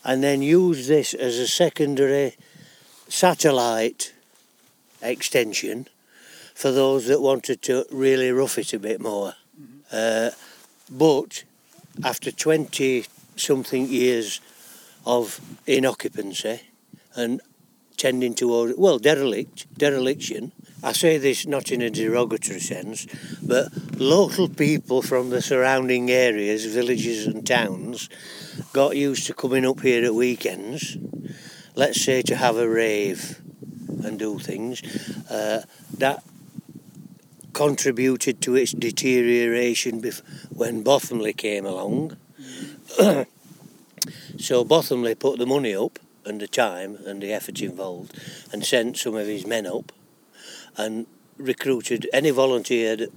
[SPEAKER 3] and then use this as a secondary satellite extension for those that wanted to really rough it a bit more. Mm-hmm. Uh, but after 20 something years of inoccupancy and tending towards, well, derelict, dereliction, I say this not in a derogatory sense, but local people from the surrounding areas, villages and towns, got used to coming up here at weekends, let's say to have a rave and do things. Uh, that contributed to its deterioration bef- when Bothamley came along. *coughs* so Bothamley put the money up and the time and the effort involved and sent some of his men up and recruited any volunteer that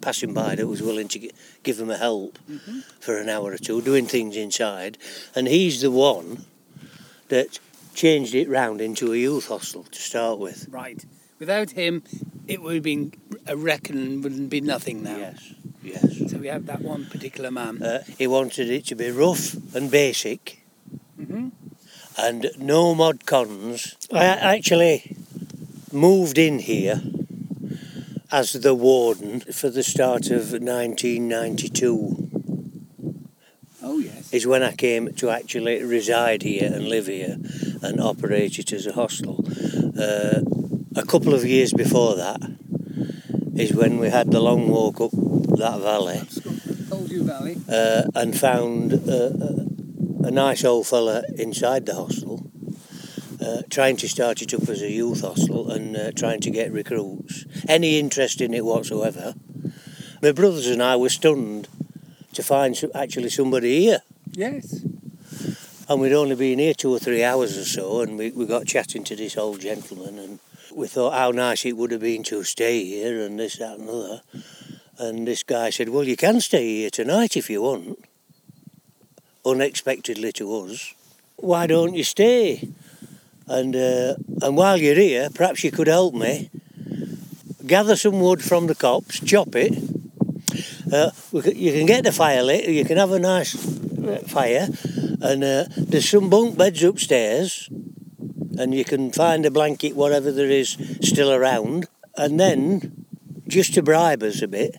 [SPEAKER 3] passing by that was willing to give them a help mm-hmm. for an hour or two, doing things inside. And he's the one that changed it round into a youth hostel to start with.
[SPEAKER 2] Right. Without him, it would have been a reckon wouldn't be nothing now.
[SPEAKER 3] Yes. Yes.
[SPEAKER 2] So we have that one particular man.
[SPEAKER 3] Uh, he wanted it to be rough and basic, mm-hmm. and no mod cons. I actually moved in here as the warden for the start of 1992.
[SPEAKER 2] Oh, yes.
[SPEAKER 3] Is when I came to actually reside here and live here and operate it as a hostel. Uh, a couple of years before that, is when we had the long walk up that valley.
[SPEAKER 2] Valley.
[SPEAKER 3] Uh, and found uh, a nice old fella inside the hostel, uh, trying to start it up as a youth hostel and uh, trying to get recruits. Any interest in it whatsoever. My brothers and I were stunned to find actually somebody here.
[SPEAKER 2] Yes.
[SPEAKER 3] And we'd only been here two or three hours or so, and we, we got chatting to this old gentleman, and we thought how nice it would have been to stay here, and this, that, and other. And this guy said, Well, you can stay here tonight if you want. Unexpectedly to us. Why don't you stay? And, uh, and while you're here, perhaps you could help me. Gather some wood from the copse, chop it. Uh, you can get the fire lit, you can have a nice uh, fire, and uh, there's some bunk beds upstairs, and you can find a blanket, whatever there is, still around. And then, just to bribe us a bit,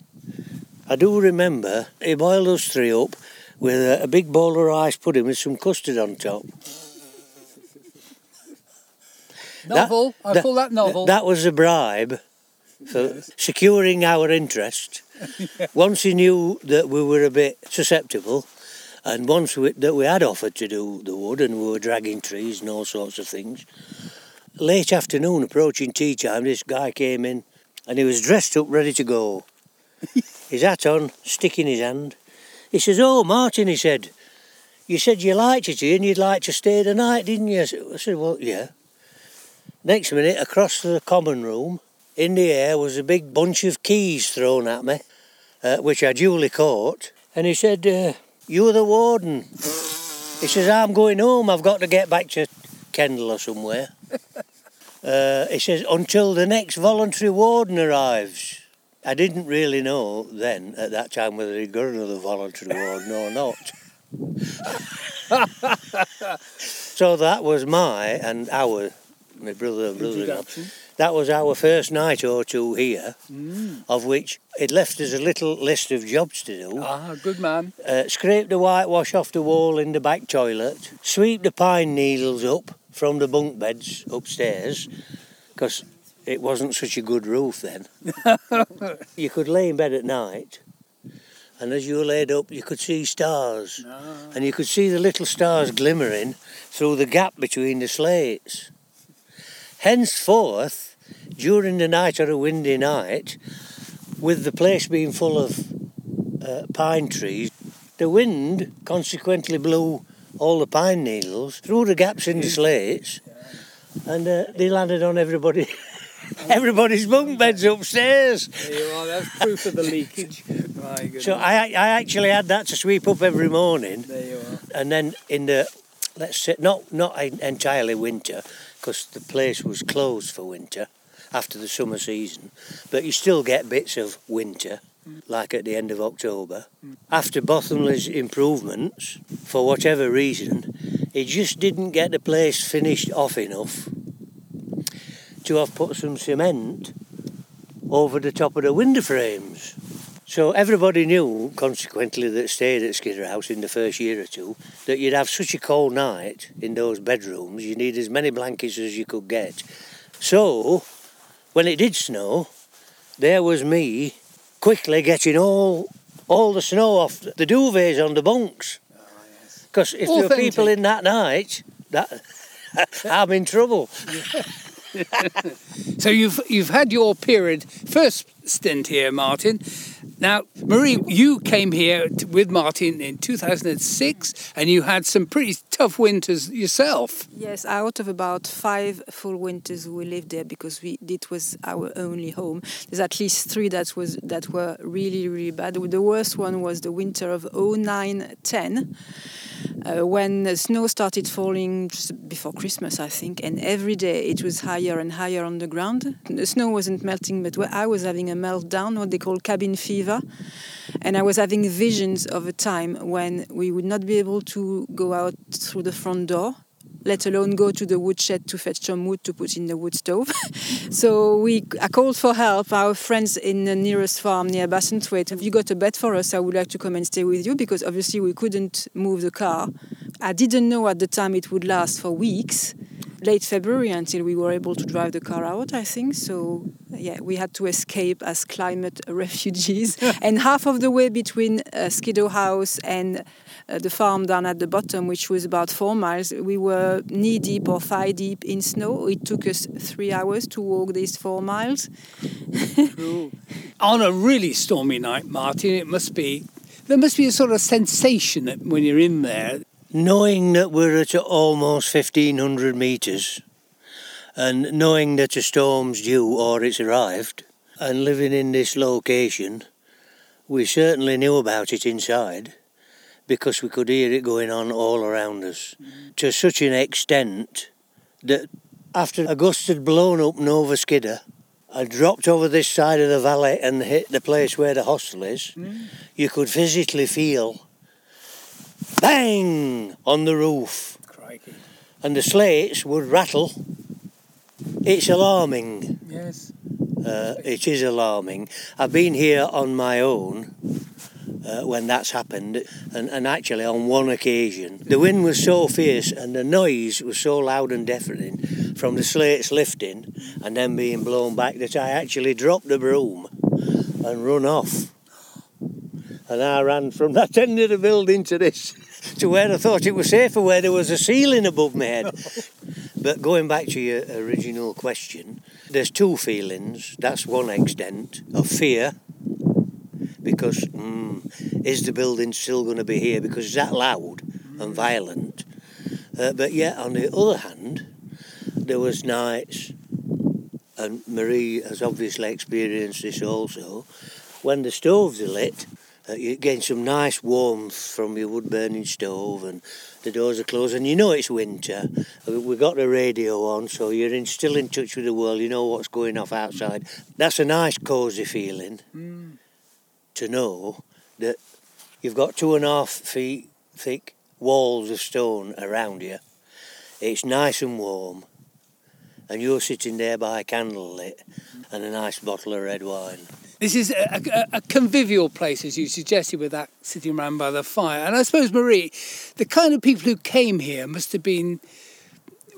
[SPEAKER 3] I do remember he boiled us three up with a, a big bowl of rice pudding with some custard on top.
[SPEAKER 2] Novel. That, I call that novel.
[SPEAKER 3] That was a bribe for yes. securing our interest. *laughs* Once he knew that we were a bit susceptible, and once we, that we had offered to do the wood and we were dragging trees and all sorts of things, late afternoon, approaching tea time, this guy came in and he was dressed up, ready to go. *laughs* his hat on, stick in his hand. He says, Oh, Martin, he said, you said you liked it here and you'd like to stay the night, didn't you? I said, Well, yeah. Next minute, across the common room, in the air was a big bunch of keys thrown at me, uh, which I duly caught. And he said, uh, you're the warden. He says, I'm going home. I've got to get back to Kendal or somewhere. *laughs* Uh, he says, until the next voluntary warden arrives. I didn't really know then, at that time, whether he'd got another voluntary warden or not. *laughs* so that was my and our, my brother and brother that was our first night or two here, mm. of which it left us a little list of jobs to do.
[SPEAKER 2] Ah, good man.
[SPEAKER 3] Uh, scrape the whitewash off the wall in the back toilet, sweep the pine needles up from the bunk beds upstairs, because it wasn't such a good roof then. *laughs* you could lay in bed at night, and as you were laid up, you could see stars, ah. and you could see the little stars glimmering through the gap between the slates. Henceforth, during the night or a windy night, with the place being full of uh, pine trees, the wind consequently blew all the pine needles through the gaps in the slates, and uh, they landed on everybody. *laughs* Everybody's bunk beds upstairs.
[SPEAKER 2] There you are. That's proof of the leakage.
[SPEAKER 3] so I, I actually had that to sweep up every morning.
[SPEAKER 2] There you are.
[SPEAKER 3] And then in the, let's say, not not entirely winter, because the place was closed for winter after the summer season, but you still get bits of winter, mm. like at the end of October. After Bothamley's improvements, for whatever reason, he just didn't get the place finished off enough to have put some cement over the top of the window frames. So everybody knew, consequently, that stayed at Skiddaw House in the first year or two, that you'd have such a cold night in those bedrooms, you need as many blankets as you could get. So when it did snow, there was me quickly getting all all the snow off the duvets on the bunks. Because yes. if there were people in that night, that *laughs* I'm in trouble. *laughs*
[SPEAKER 2] so you've you've had your period first stint here, Martin, now, Marie, you came here with Martin in 2006 and you had some pretty tough winters yourself.
[SPEAKER 4] Yes, out of about five full winters we lived there because we it was our only home. There's at least three that was that were really really bad. The worst one was the winter of 0910 uh, when the snow started falling just before Christmas, I think, and every day it was higher and higher on the ground. The snow wasn't melting, but I was having a meltdown, what they call cabin fever, and I was having visions of a time when we would not be able to go out through the front door let alone go to the woodshed to fetch some wood to put in the wood stove. *laughs* so we I called for help. Our friends in the nearest farm near Bassenthwaite, have you got a bed for us? I would like to come and stay with you because obviously we couldn't move the car. I didn't know at the time it would last for weeks late February until we were able to drive the car out, I think. So yeah, we had to escape as climate *laughs* refugees. *laughs* and half of the way between uh, Skiddaw House and Uh, the farm down at the bottom, which was about four miles, we were knee deep or thigh deep in snow. It took us three hours to walk these four miles.
[SPEAKER 2] On a really stormy night, Martin, it must be there must be a sort of sensation when you're in there.
[SPEAKER 3] Knowing that we're at almost 1500 metres and knowing that a storm's due or it's arrived and living in this location, we certainly knew about it inside because we could hear it going on all around us mm. to such an extent that after a gust had blown up Nova Skidder I dropped over this side of the valley and hit the place where the hostel is, mm. you could physically feel bang on the roof.
[SPEAKER 2] Crikey.
[SPEAKER 3] And the slates would rattle. It's alarming.
[SPEAKER 2] Yes.
[SPEAKER 3] Uh, it is alarming. I've been here on my own uh, when that's happened, and, and actually on one occasion, the wind was so fierce and the noise was so loud and deafening from the slates lifting and then being blown back that I actually dropped the broom and run off. And I ran from that end of the building to this, to where I thought it was safer, where there was a ceiling above my head. *laughs* But going back to your original question, there's two feelings. That's one extent of fear because mm, is the building still going to be here because it's that loud and violent. Uh, but yet, on the other hand, there was nights, and Marie has obviously experienced this also, when the stoves are lit, uh, you're getting some nice warmth from your wood burning stove and the doors are closed and you know it's winter. Uh, we've got the radio on so you're in, still in touch with the world, you know what's going off outside. That's a nice cosy feeling. Mm to know that you've got two and a half feet thick walls of stone around you. It's nice and warm, and you're sitting there by a candlelit and a nice bottle of red wine.
[SPEAKER 2] This is a, a, a, convivial place, as you suggested, with that sitting around by the fire. And I suppose, Marie, the kind of people who came here must have been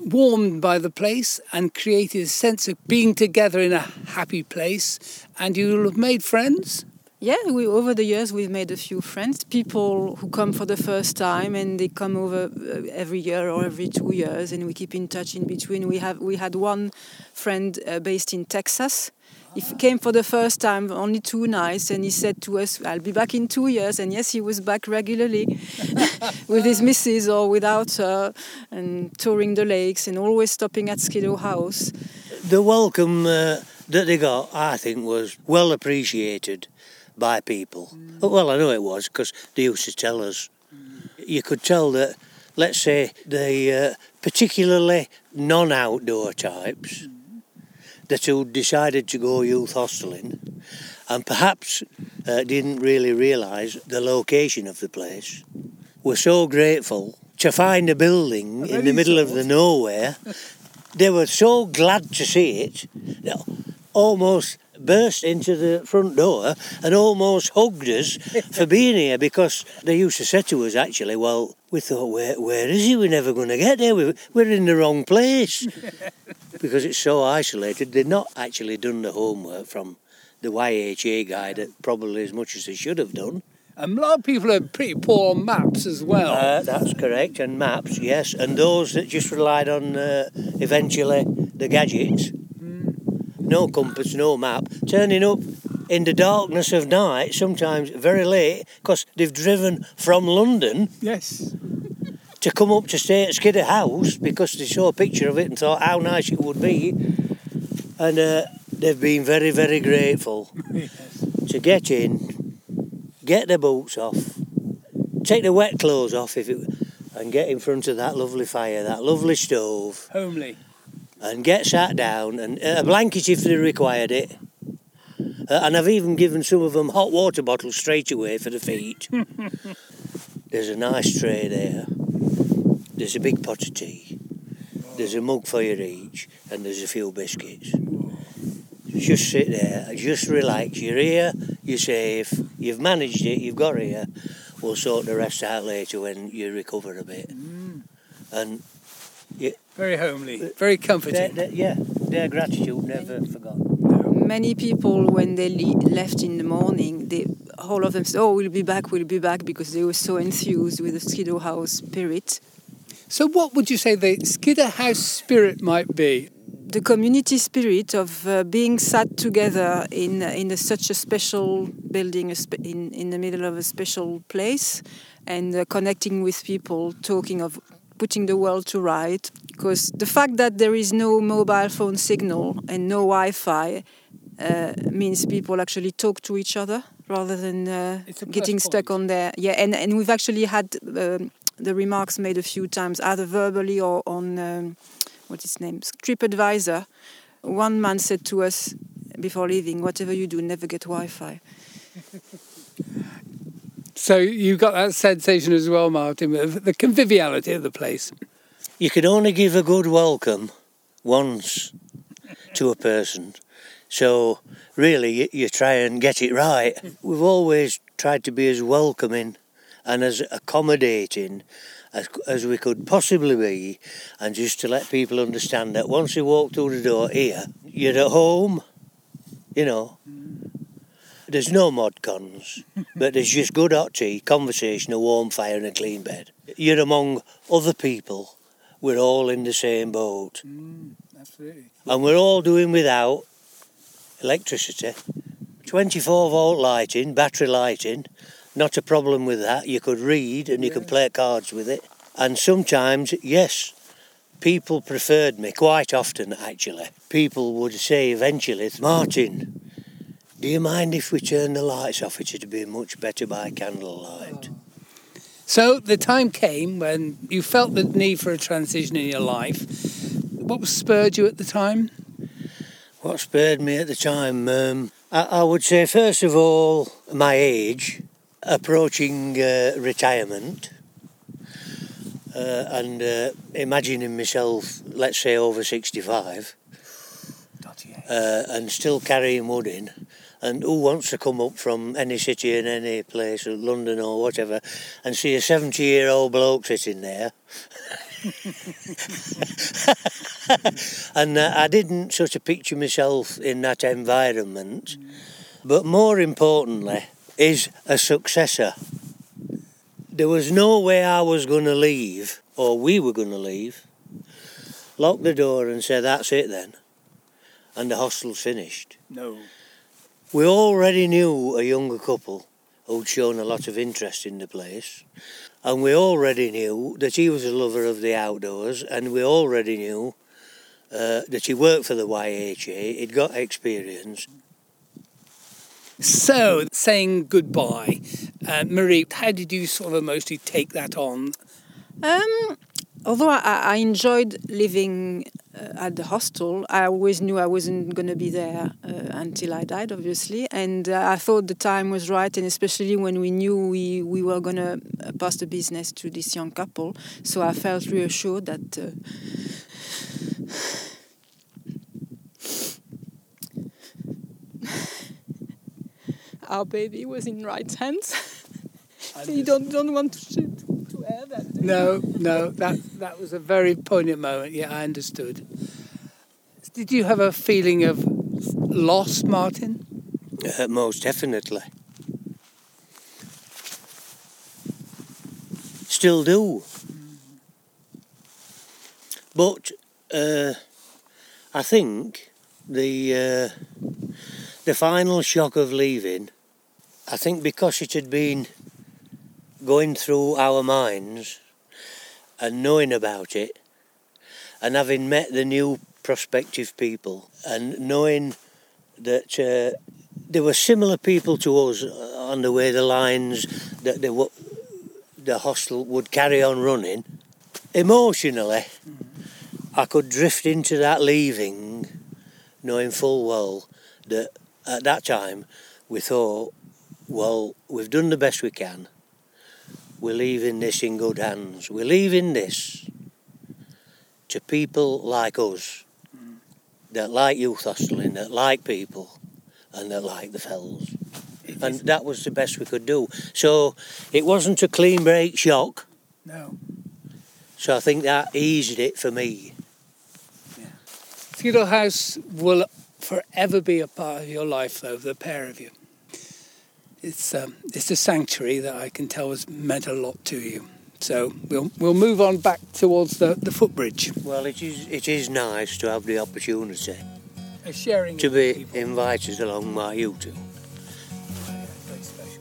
[SPEAKER 2] warmed by the place and created a sense of being together in a happy place. And you'll have made friends?
[SPEAKER 4] Yeah, we, over the years we've made a few friends. People who come for the first time and they come over uh, every year or every two years, and we keep in touch in between. We have we had one friend uh, based in Texas. He came for the first time only two nights, and he said to us, "I'll be back in two years." And yes, he was back regularly *laughs* with his missus or without her, and touring the lakes and always stopping at Skiddaw House.
[SPEAKER 3] The welcome uh, that they got, I think, was well appreciated by people. Mm. Well, I know it was because they used to tell us. Mm. You could tell that, let's say, the uh, particularly non outdoor types mm. that had decided to go youth hosteling and perhaps uh, didn't really realise the location of the place were so grateful to find a building in the middle so. of the nowhere. they were so glad to see it. almost burst into the front door and almost hugged us *laughs* for being here because they used to say to us, actually, well, we thought, where, where is he? We're never going to get there. We're, we're in the wrong place. *laughs* because it's so isolated. They've not actually done the homework from the YHA guide probably as much as they should have done.
[SPEAKER 2] And a lot of people are pretty poor on maps as well.
[SPEAKER 3] Uh, that's correct, and maps, yes. And those that just relied on uh, eventually the gadgets no compass, no map, turning up in the darkness of night, sometimes very late, because they've driven from London.
[SPEAKER 2] Yes.
[SPEAKER 3] To come up to stay at Skiddaw House because they saw a picture of it and thought how nice it would be. And uh, they've been very, very grateful yes. *laughs* to get in, get their boots off, take their wet clothes off if it, and get in front of that lovely fire, that lovely stove.
[SPEAKER 2] Homely
[SPEAKER 3] and get sat down and a blanket if they required it. Uh, and I've even given some of them hot water bottles straight away for the feet. *laughs* There's a nice tray there. There's a big pot of tea. There's a mug for you each, and there's a few biscuits. Just sit there, just relax. You're here, you're safe, you've managed it, you've got here. We'll sort the rest out later when you recover a bit. Mm. And
[SPEAKER 2] yeah. Very homely, very comforting.
[SPEAKER 3] yeah, their gratitude never forgotten. No.
[SPEAKER 4] many people, when they le- left in the morning, they all of them said, "Oh, we'll be back, we'll be back," because they were so enthused with the Skiddaw House spirit.
[SPEAKER 2] So, what would you say the Skiddaw House spirit might be?
[SPEAKER 4] The community spirit of uh, being sat together in in a, such a special building, a spe- in in the middle of a special place, and uh, connecting with people, talking of putting the world to right. Because the fact that there is no mobile phone signal and no Wi-Fi uh, means people actually talk to each other rather than uh, getting stuck on their yeah. And and we've actually had um, the remarks made a few times, either verbally or on um, what's its name, TripAdvisor. One man said to us before leaving, "Whatever you do, never get Wi-Fi." *laughs*
[SPEAKER 2] So you got that sensation as well, Martin, of the conviviality of the place.
[SPEAKER 3] You can only give a good welcome once to a person. So really, you, try and get it right. We've always tried to be as welcoming and as accommodating as, as we could possibly be, and just to let people understand that once you walk through the door here, you're at home, you know. There's no mod cons, but there's just good hot tea, conversation, a warm fire, and a clean bed. You're among other people. We're all in the same boat.
[SPEAKER 2] Mm, absolutely.
[SPEAKER 3] And we're all doing without electricity. 24 volt lighting, battery lighting, not a problem with that. You could read and you yeah. can play cards with it. And sometimes, yes, people preferred me quite often actually. People would say eventually, Martin, do you mind if we turn the lights off? It'd be much better by candlelight.
[SPEAKER 2] So the time came when you felt the need for a transition in your life. What spurred you at the time?
[SPEAKER 3] What spurred me at the time? Um, I, I, would say, first of all, my age, approaching uh, retirement, uh, and uh, imagining myself, let's say, over 65, uh, and still carrying wood in and who wants to come up from any city in any place, London or whatever, and see a 70 year old bloke sitting there? *laughs* and uh, I didn't sort of picture myself in that environment. But more importantly, is a successor. There was no way I was going to leave, or we were going to leave, lock the door and say, that's it then. And the hostel's finished.
[SPEAKER 2] No.
[SPEAKER 3] We already knew a younger couple who'd shown a lot of interest in the place, and we already knew that he was a lover of the outdoors, and we already knew uh, that he worked for the YHA, he'd got experience.
[SPEAKER 2] So, saying goodbye, uh, Marie, how did you sort of mostly take that on?
[SPEAKER 4] Um, although I, I enjoyed living uh, at the hostel, I always knew I wasn't going to be there uh, until I died, obviously. And uh, I thought the time was right, and especially when we knew we, we were going to uh, pass the business to this young couple. So I felt reassured that. Uh, *sighs* our baby was in right hands. *laughs* you don't don't want to, to that.
[SPEAKER 2] No, no, that that was a very poignant moment. Yeah, I understood. Did you have a feeling of loss, Martin?
[SPEAKER 3] Uh, most definitely. Still do. But uh, I think the uh, the final shock of leaving, I think because it had been going through our minds and knowing about it and having met the new prospective people and knowing that uh, there were similar people to us on the way the lines that they w- the hostel would carry on running. Emotionally I could drift into that leaving knowing full well that at that time we thought well we've done the best we can we're leaving this in good hands. We're leaving this to people like us that like youth hosteling, that like people, and that like the fells. And that was the best we could do. So it wasn't a clean break shock.
[SPEAKER 2] No.
[SPEAKER 3] So I think that eased it for me.
[SPEAKER 2] Yeah. Skiddaw House will forever be a part of your life, though, the pair of you. It's, um, it's a sanctuary that I can tell has meant a lot to you. So we'll we'll move on back towards the, the footbridge.
[SPEAKER 3] Well, it is it is nice to have the opportunity
[SPEAKER 2] A sharing
[SPEAKER 3] to be
[SPEAKER 2] people.
[SPEAKER 3] invited along by you two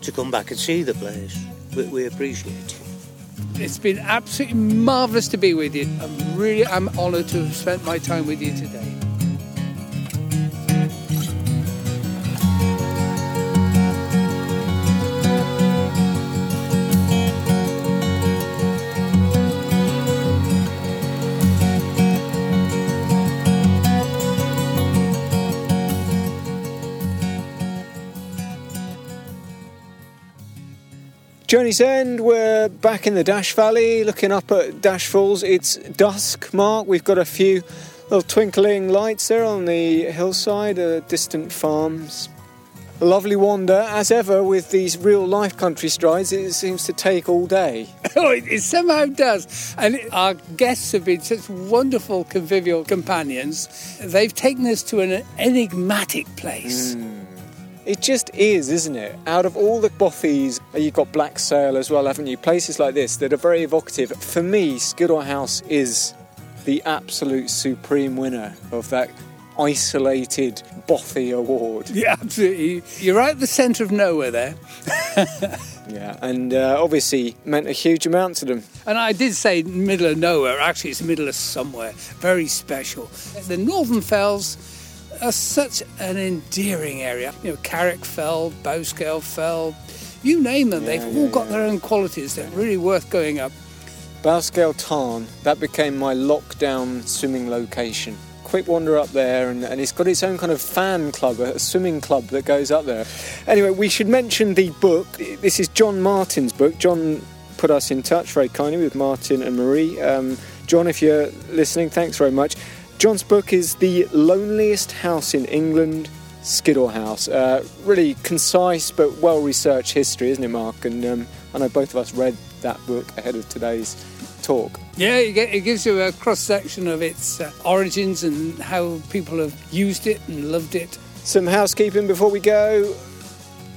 [SPEAKER 3] to come back and see the place. We, we appreciate it.
[SPEAKER 2] It's been absolutely marvellous to be with you. I'm really I'm honoured to have spent my time with you today.
[SPEAKER 1] Journey's End, we're back in the Dash Valley looking up at Dash Falls. It's dusk, Mark. We've got a few little twinkling lights there on the hillside, uh, distant farms. A lovely wander, as ever, with these real life country strides. It seems to take all day. *laughs*
[SPEAKER 2] Oh, it, it somehow does. And our guests have been such wonderful convivial companions. They've taken us to an enigmatic place.
[SPEAKER 1] It just is, isn't it? Out of all the bothies, you've got Black Sail as well, haven't you? Places like this that are very evocative. For me, Skiddaw House is the absolute supreme winner of that isolated bothy award.
[SPEAKER 2] Yeah, absolutely. You're right at the centre of nowhere there. *laughs*
[SPEAKER 1] Yeah, and uh, obviously meant a huge amount to them.
[SPEAKER 2] And I did say middle of nowhere. Actually, it's middle of somewhere. Very special. The Northern Fells are such an endearing area. You know, Carrock Fell, Bowscale Fell, you name them.
[SPEAKER 1] Yeah,
[SPEAKER 2] They've
[SPEAKER 1] yeah,
[SPEAKER 2] all got
[SPEAKER 1] yeah.
[SPEAKER 2] their own qualities that are really worth going up.
[SPEAKER 1] Bowscale Tarn, that became my lockdown swimming location. Quick wander up there, and, and it's got its own kind of fan club, a swimming club that goes up there. Anyway, we should mention the book. This is John Martin's book. John put us in touch very kindly with Martin and Marie. Um, John, if you're listening, thanks very much. John's book is The Loneliest House in England, Skiddaw House. Uh, really concise but well researched history, isn't it, Mark? And um, I know both of us read that book ahead of today's talk.
[SPEAKER 2] Yeah, it gives you a cross section of its uh, origins and how people have used it and loved it.
[SPEAKER 1] Some housekeeping before we go.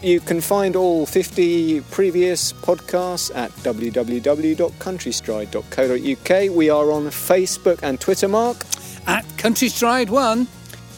[SPEAKER 1] You can find all 50 previous podcasts at www.countrystride.co.uk. We are on Facebook and Twitter, Mark.
[SPEAKER 2] At Country Stride 1,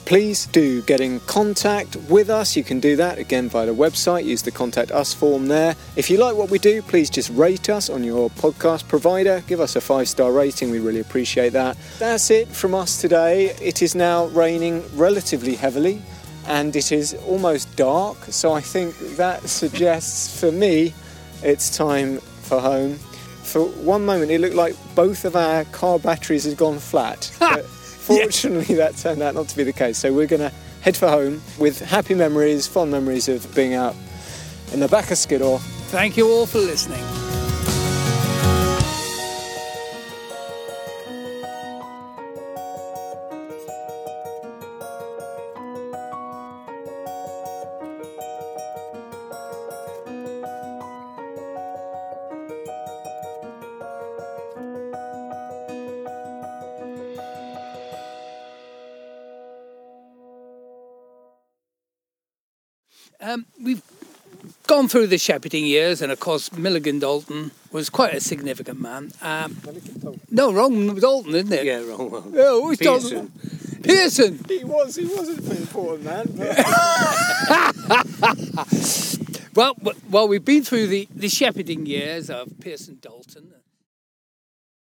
[SPEAKER 1] Please do get in contact with us. You can do that again via the website. Use the contact us form there. If you like what we do, please just rate us on your podcast provider. Give us a five star rating. We really appreciate that. That's it from us today. It is now raining relatively heavily and it is almost dark. So I think that suggests for me it's time for home. For one moment, it looked like both of our car batteries had gone flat. Fortunately, that turned out not to be the case. So we're going to head for home with happy memories, fond memories of being out in the back of Skiddaw.
[SPEAKER 2] thank you all for listening. Um, we've gone through the shepherding years, and of course, Milligan Dalton was quite a significant man. Um, no, wrong, Dalton, isn't it?
[SPEAKER 3] Yeah, wrong one.
[SPEAKER 2] Oh, it's Dalton. Pearson.
[SPEAKER 1] He was, he wasn't an important man. *laughs*
[SPEAKER 2] Well, well, we've been through the, the shepherding years of Pearson Dalton.